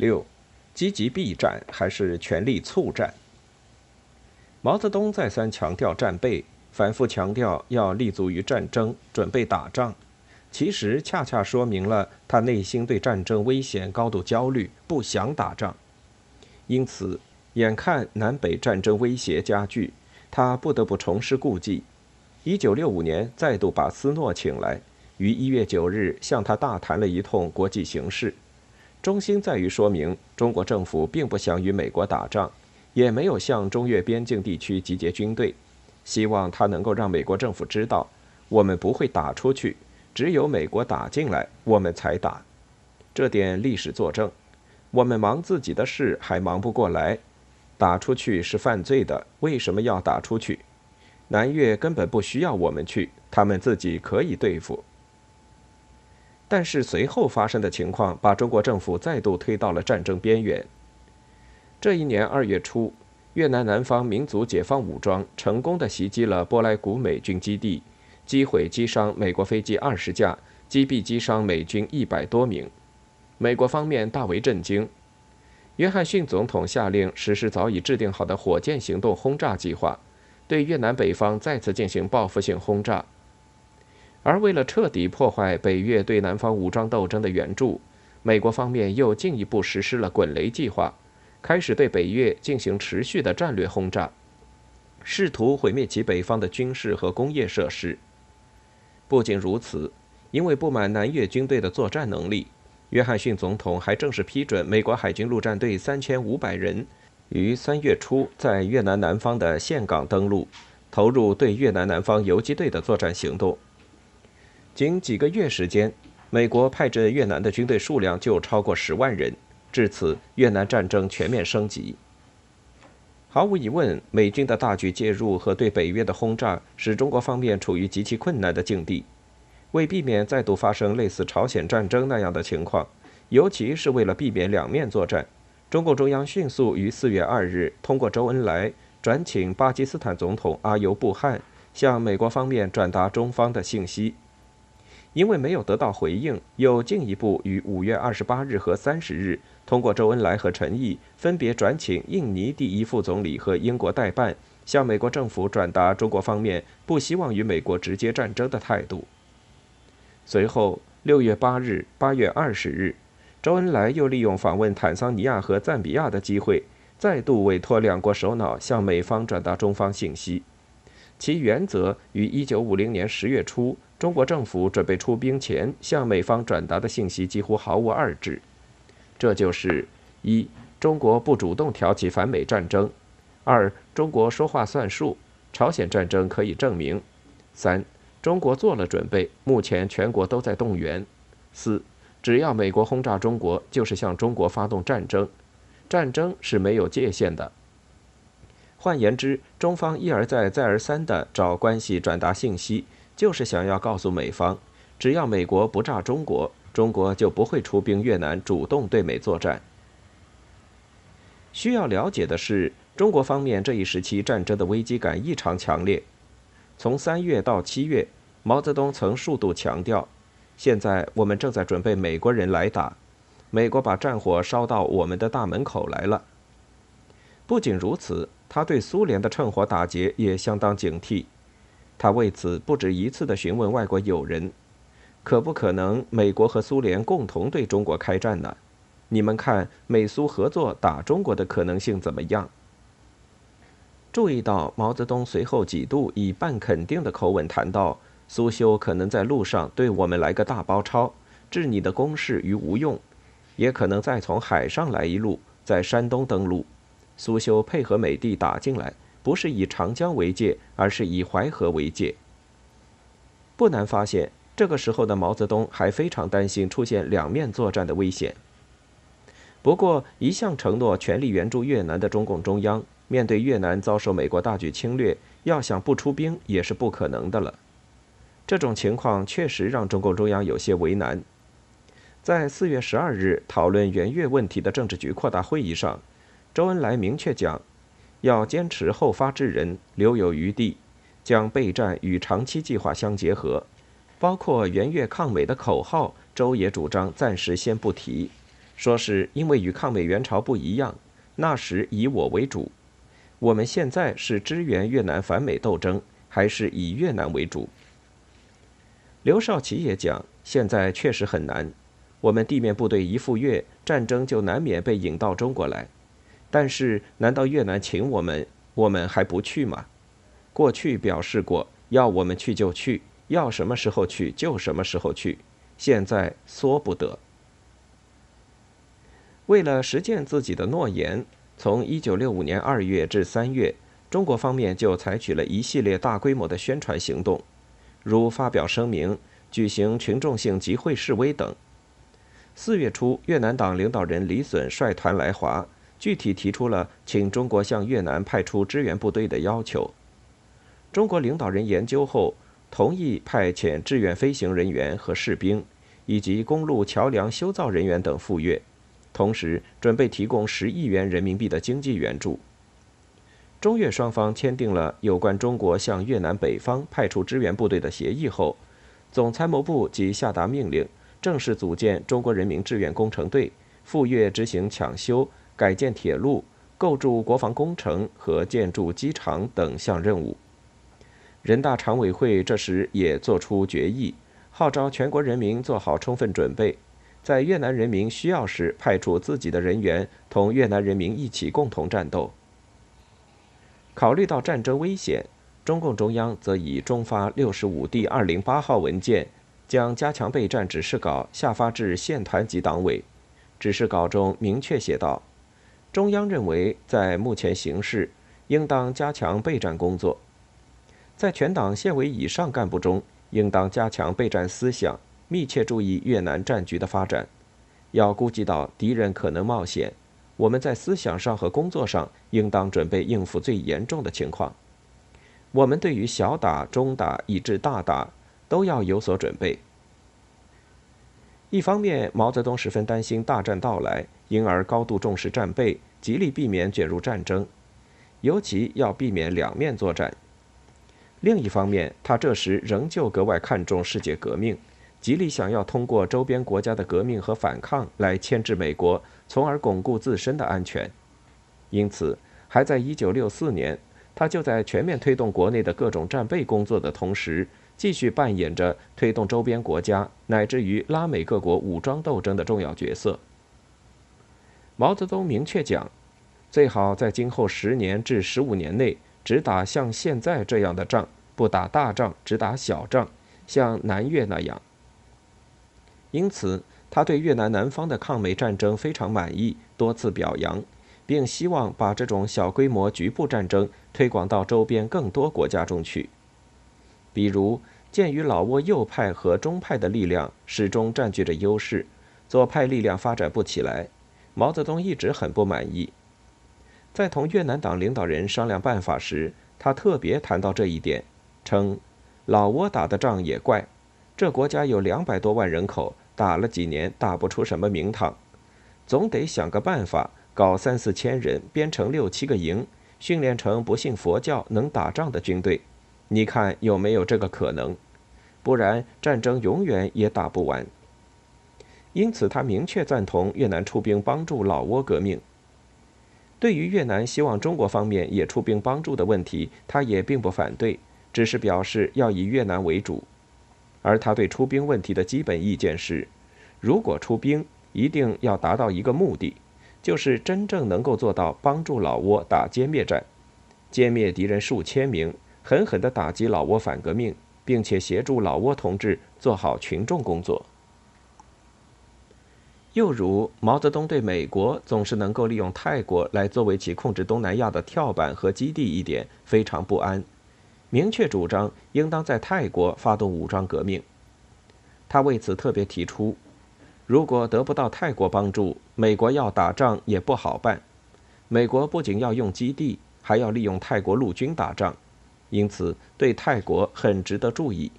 六，积极避战还是全力促战？毛泽东再三强调战备，反复强调要立足于战争，准备打仗。其实恰恰说明了他内心对战争危险高度焦虑，不想打仗。因此，眼看南北战争威胁加剧，他不得不重施故技。一九六五年，再度把斯诺请来，于一月九日向他大谈了一通国际形势，中心在于说明中国政府并不想与美国打仗，也没有向中越边境地区集结军队，希望他能够让美国政府知道，我们不会打出去。只有美国打进来，我们才打，这点历史作证。我们忙自己的事还忙不过来，打出去是犯罪的。为什么要打出去？南越根本不需要我们去，他们自己可以对付。但是随后发生的情况，把中国政府再度推到了战争边缘。这一年二月初，越南南方民族解放武装成功的袭击了波莱古美军基地。击毁、击伤美国飞机二十架，击毙、击伤美军一百多名，美国方面大为震惊。约翰逊总统下令实施早已制定好的火箭行动轰炸计划，对越南北方再次进行报复性轰炸。而为了彻底破坏北越对南方武装斗争的援助，美国方面又进一步实施了“滚雷计划”，开始对北越进行持续的战略轰炸，试图毁灭其北方的军事和工业设施。不仅如此，因为不满南越军队的作战能力，约翰逊总统还正式批准美国海军陆战队三千五百人于三月初在越南南方的岘港登陆，投入对越南南方游击队的作战行动。仅几个月时间，美国派至越南的军队数量就超过十万人。至此，越南战争全面升级。毫无疑问，美军的大举介入和对北约的轰炸使中国方面处于极其困难的境地。为避免再度发生类似朝鲜战争那样的情况，尤其是为了避免两面作战，中共中央迅速于四月二日通过周恩来转请巴基斯坦总统阿尤布汗向美国方面转达中方的信息。因为没有得到回应，又进一步于五月二十八日和三十日。通过周恩来和陈毅分别转请印尼第一副总理和英国代办，向美国政府转达中国方面不希望与美国直接战争的态度。随后，六月八日、八月二十日，周恩来又利用访问坦桑尼亚和赞比亚的机会，再度委托两国首脑向美方转达中方信息。其原则与一九五零年十月初中国政府准备出兵前向美方转达的信息几乎毫无二致。这就是一，中国不主动挑起反美战争；二，中国说话算数，朝鲜战争可以证明；三，中国做了准备，目前全国都在动员；四，只要美国轰炸中国，就是向中国发动战争，战争是没有界限的。换言之，中方一而再、再而三地找关系转达信息，就是想要告诉美方，只要美国不炸中国。中国就不会出兵越南，主动对美作战。需要了解的是，中国方面这一时期战争的危机感异常强烈。从三月到七月，毛泽东曾数度强调：“现在我们正在准备美国人来打，美国把战火烧到我们的大门口来了。”不仅如此，他对苏联的趁火打劫也相当警惕。他为此不止一次地询问外国友人。可不可能美国和苏联共同对中国开战呢？你们看美苏合作打中国的可能性怎么样？注意到毛泽东随后几度以半肯定的口吻谈到苏修可能在路上对我们来个大包抄，置你的攻势于无用，也可能再从海上来一路，在山东登陆。苏修配合美帝打进来，不是以长江为界，而是以淮河为界。不难发现。这个时候的毛泽东还非常担心出现两面作战的危险。不过，一向承诺全力援助越南的中共中央，面对越南遭受美国大举侵略，要想不出兵也是不可能的了。这种情况确实让中共中央有些为难。在四月十二日讨论援越问题的政治局扩大会议上，周恩来明确讲，要坚持后发制人，留有余地，将备战与长期计划相结合。包括援越抗美的口号，周也主张暂时先不提，说是因为与抗美援朝不一样，那时以我为主。我们现在是支援越南反美斗争，还是以越南为主？刘少奇也讲，现在确实很难。我们地面部队一赴越，战争就难免被引到中国来。但是，难道越南请我们，我们还不去吗？过去表示过，要我们去就去，要什么时候去就什么时候去。现在说不得。为了实践自己的诺言。从一九六五年二月至三月，中国方面就采取了一系列大规模的宣传行动，如发表声明、举行群众性集会示威等。四月初，越南党领导人李隼率团来华，具体提出了请中国向越南派出支援部队的要求。中国领导人研究后，同意派遣志愿飞行人员和士兵，以及公路桥梁修造人员等赴越。同时，准备提供十亿元人民币的经济援助。中越双方签订了有关中国向越南北方派出支援部队的协议后，总参谋部即下达命令，正式组建中国人民志愿工程队，赴越执行抢修、改建铁路、构筑国防工程和建筑机场等项任务。人大常委会这时也作出决议，号召全国人民做好充分准备。在越南人民需要时，派出自己的人员同越南人民一起共同战斗。考虑到战争危险，中共中央则以中发六十五第二零八号文件，将加强备战指示稿下发至县团级党委。指示稿中明确写道：中央认为，在目前形势，应当加强备战工作，在全党县委以上干部中，应当加强备战思想。密切注意越南战局的发展，要估计到敌人可能冒险，我们在思想上和工作上应当准备应付最严重的情况。我们对于小打、中打以至大打都要有所准备。一方面，毛泽东十分担心大战到来，因而高度重视战备，极力避免卷入战争，尤其要避免两面作战。另一方面，他这时仍旧格外看重世界革命。极力想要通过周边国家的革命和反抗来牵制美国，从而巩固自身的安全。因此，还在1964年，他就在全面推动国内的各种战备工作的同时，继续扮演着推动周边国家乃至于拉美各国武装斗争的重要角色。毛泽东明确讲，最好在今后十年至十五年内只打像现在这样的仗，不打大仗，只打小仗，像南越那样。因此，他对越南南方的抗美战争非常满意，多次表扬，并希望把这种小规模局部战争推广到周边更多国家中去。比如，鉴于老挝右派和中派的力量始终占据着优势，左派力量发展不起来，毛泽东一直很不满意。在同越南党领导人商量办法时，他特别谈到这一点，称：“老挝打的仗也怪，这国家有两百多万人口。”打了几年，打不出什么名堂，总得想个办法，搞三四千人编成六七个营，训练成不信佛教、能打仗的军队。你看有没有这个可能？不然战争永远也打不完。因此，他明确赞同越南出兵帮助老挝革命。对于越南希望中国方面也出兵帮助的问题，他也并不反对，只是表示要以越南为主。而他对出兵问题的基本意见是：如果出兵，一定要达到一个目的，就是真正能够做到帮助老挝打歼灭战，歼灭敌人数千名，狠狠地打击老挝反革命，并且协助老挝同志做好群众工作。又如毛泽东对美国总是能够利用泰国来作为其控制东南亚的跳板和基地一点非常不安。明确主张应当在泰国发动武装革命。他为此特别提出，如果得不到泰国帮助，美国要打仗也不好办。美国不仅要用基地，还要利用泰国陆军打仗，因此对泰国很值得注意。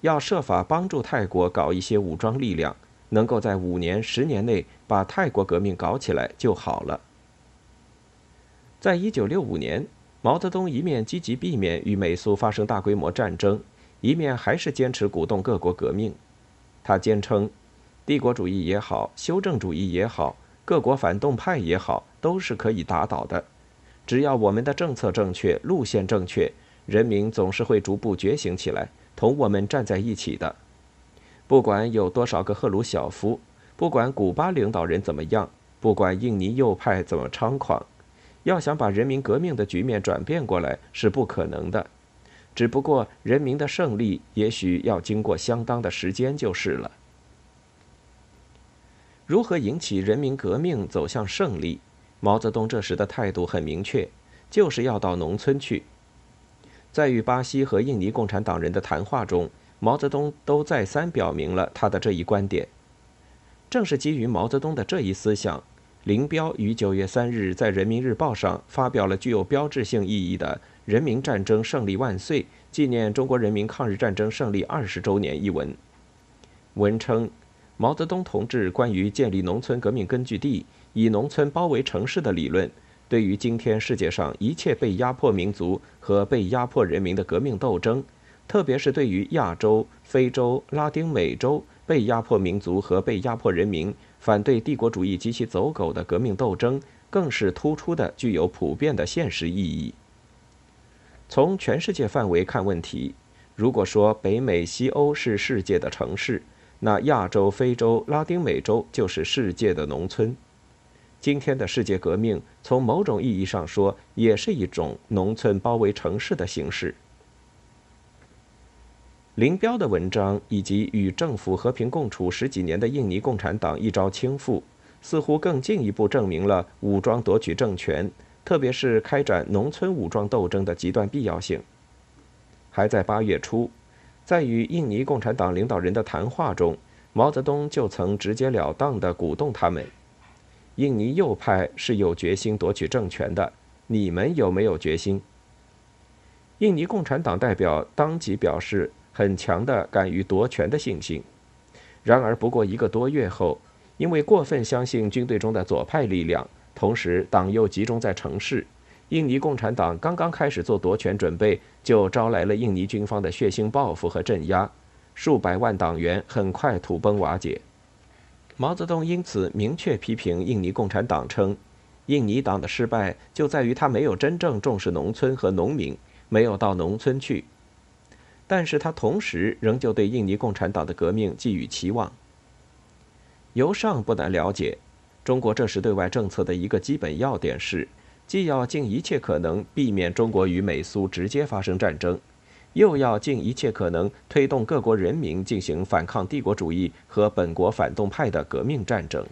要设法帮助泰国搞一些武装力量，能够在五年、十年内把泰国革命搞起来就好了。在一九六五年。毛泽东一面积极避免与美苏发生大规模战争，一面还是坚持鼓动各国革命。他坚称，帝国主义也好，修正主义也好，各国反动派也好，都是可以打倒的。只要我们的政策正确，路线正确，人民总是会逐步觉醒起来，同我们站在一起的。不管有多少个赫鲁晓夫，不管古巴领导人怎么样，不管印尼右派怎么猖狂，要想把人民革命的局面转变过来是不可能的。只不过人民的胜利也许要经过相当的时间就是了。如何引起人民革命走向胜利？毛泽东这时的态度很明确，就是要到农村去。在与巴西和印尼共产党人的谈话中，毛泽东都再三表明了他的这一观点。正是基于毛泽东的这一思想，林彪于九月三日在《人民日报》上发表了具有标志性意义的。人民战争胜利万岁！纪念中国人民抗日战争胜利二十周年一文。文称，毛泽东同志关于建立农村革命根据地，以农村包围城市的理论，对于今天世界上一切被压迫民族和被压迫人民的革命斗争，特别是对于亚洲、非洲、拉丁美洲被压迫民族和被压迫人民反对帝国主义及其走狗的革命斗争，更是突出的具有普遍的现实意义。从全世界范围看问题，如果说北美、西欧是世界的城市，那亚洲、非洲、拉丁美洲就是世界的农村。今天的世界革命，从某种意义上说，也是一种农村包围城市的形式。林彪的文章以及与政府和平共处十几年的印尼共产党一朝倾覆，似乎更进一步证明了武装夺取政权。特别是开展农村武装斗争的极端必要性。还在八月初，在与印尼共产党领导人的谈话中，毛泽东就曾直截了当地鼓动他们：“印尼右派是有决心夺取政权的，你们有没有决心？”印尼共产党代表当即表示很强的敢于夺权的信心。然而，不过一个多月后，因为过分相信军队中的左派力量。同时，党又集中在城市。印尼共产党刚刚开始做夺权准备，就招来了印尼军方的血腥报复和镇压，数百万党员很快土崩瓦解。毛泽东因此明确批评印尼共产党称，印尼党的失败就在于他没有真正重视农村和农民，没有到农村去。但是他同时仍旧对印尼共产党的革命寄予期望。由上不难了解。中国这时对外政策的一个基本要点是，既要尽一切可能避免中国与美苏直接发生战争，又要尽一切可能推动各国人民进行反抗帝国主义和本国反动派的革命战争。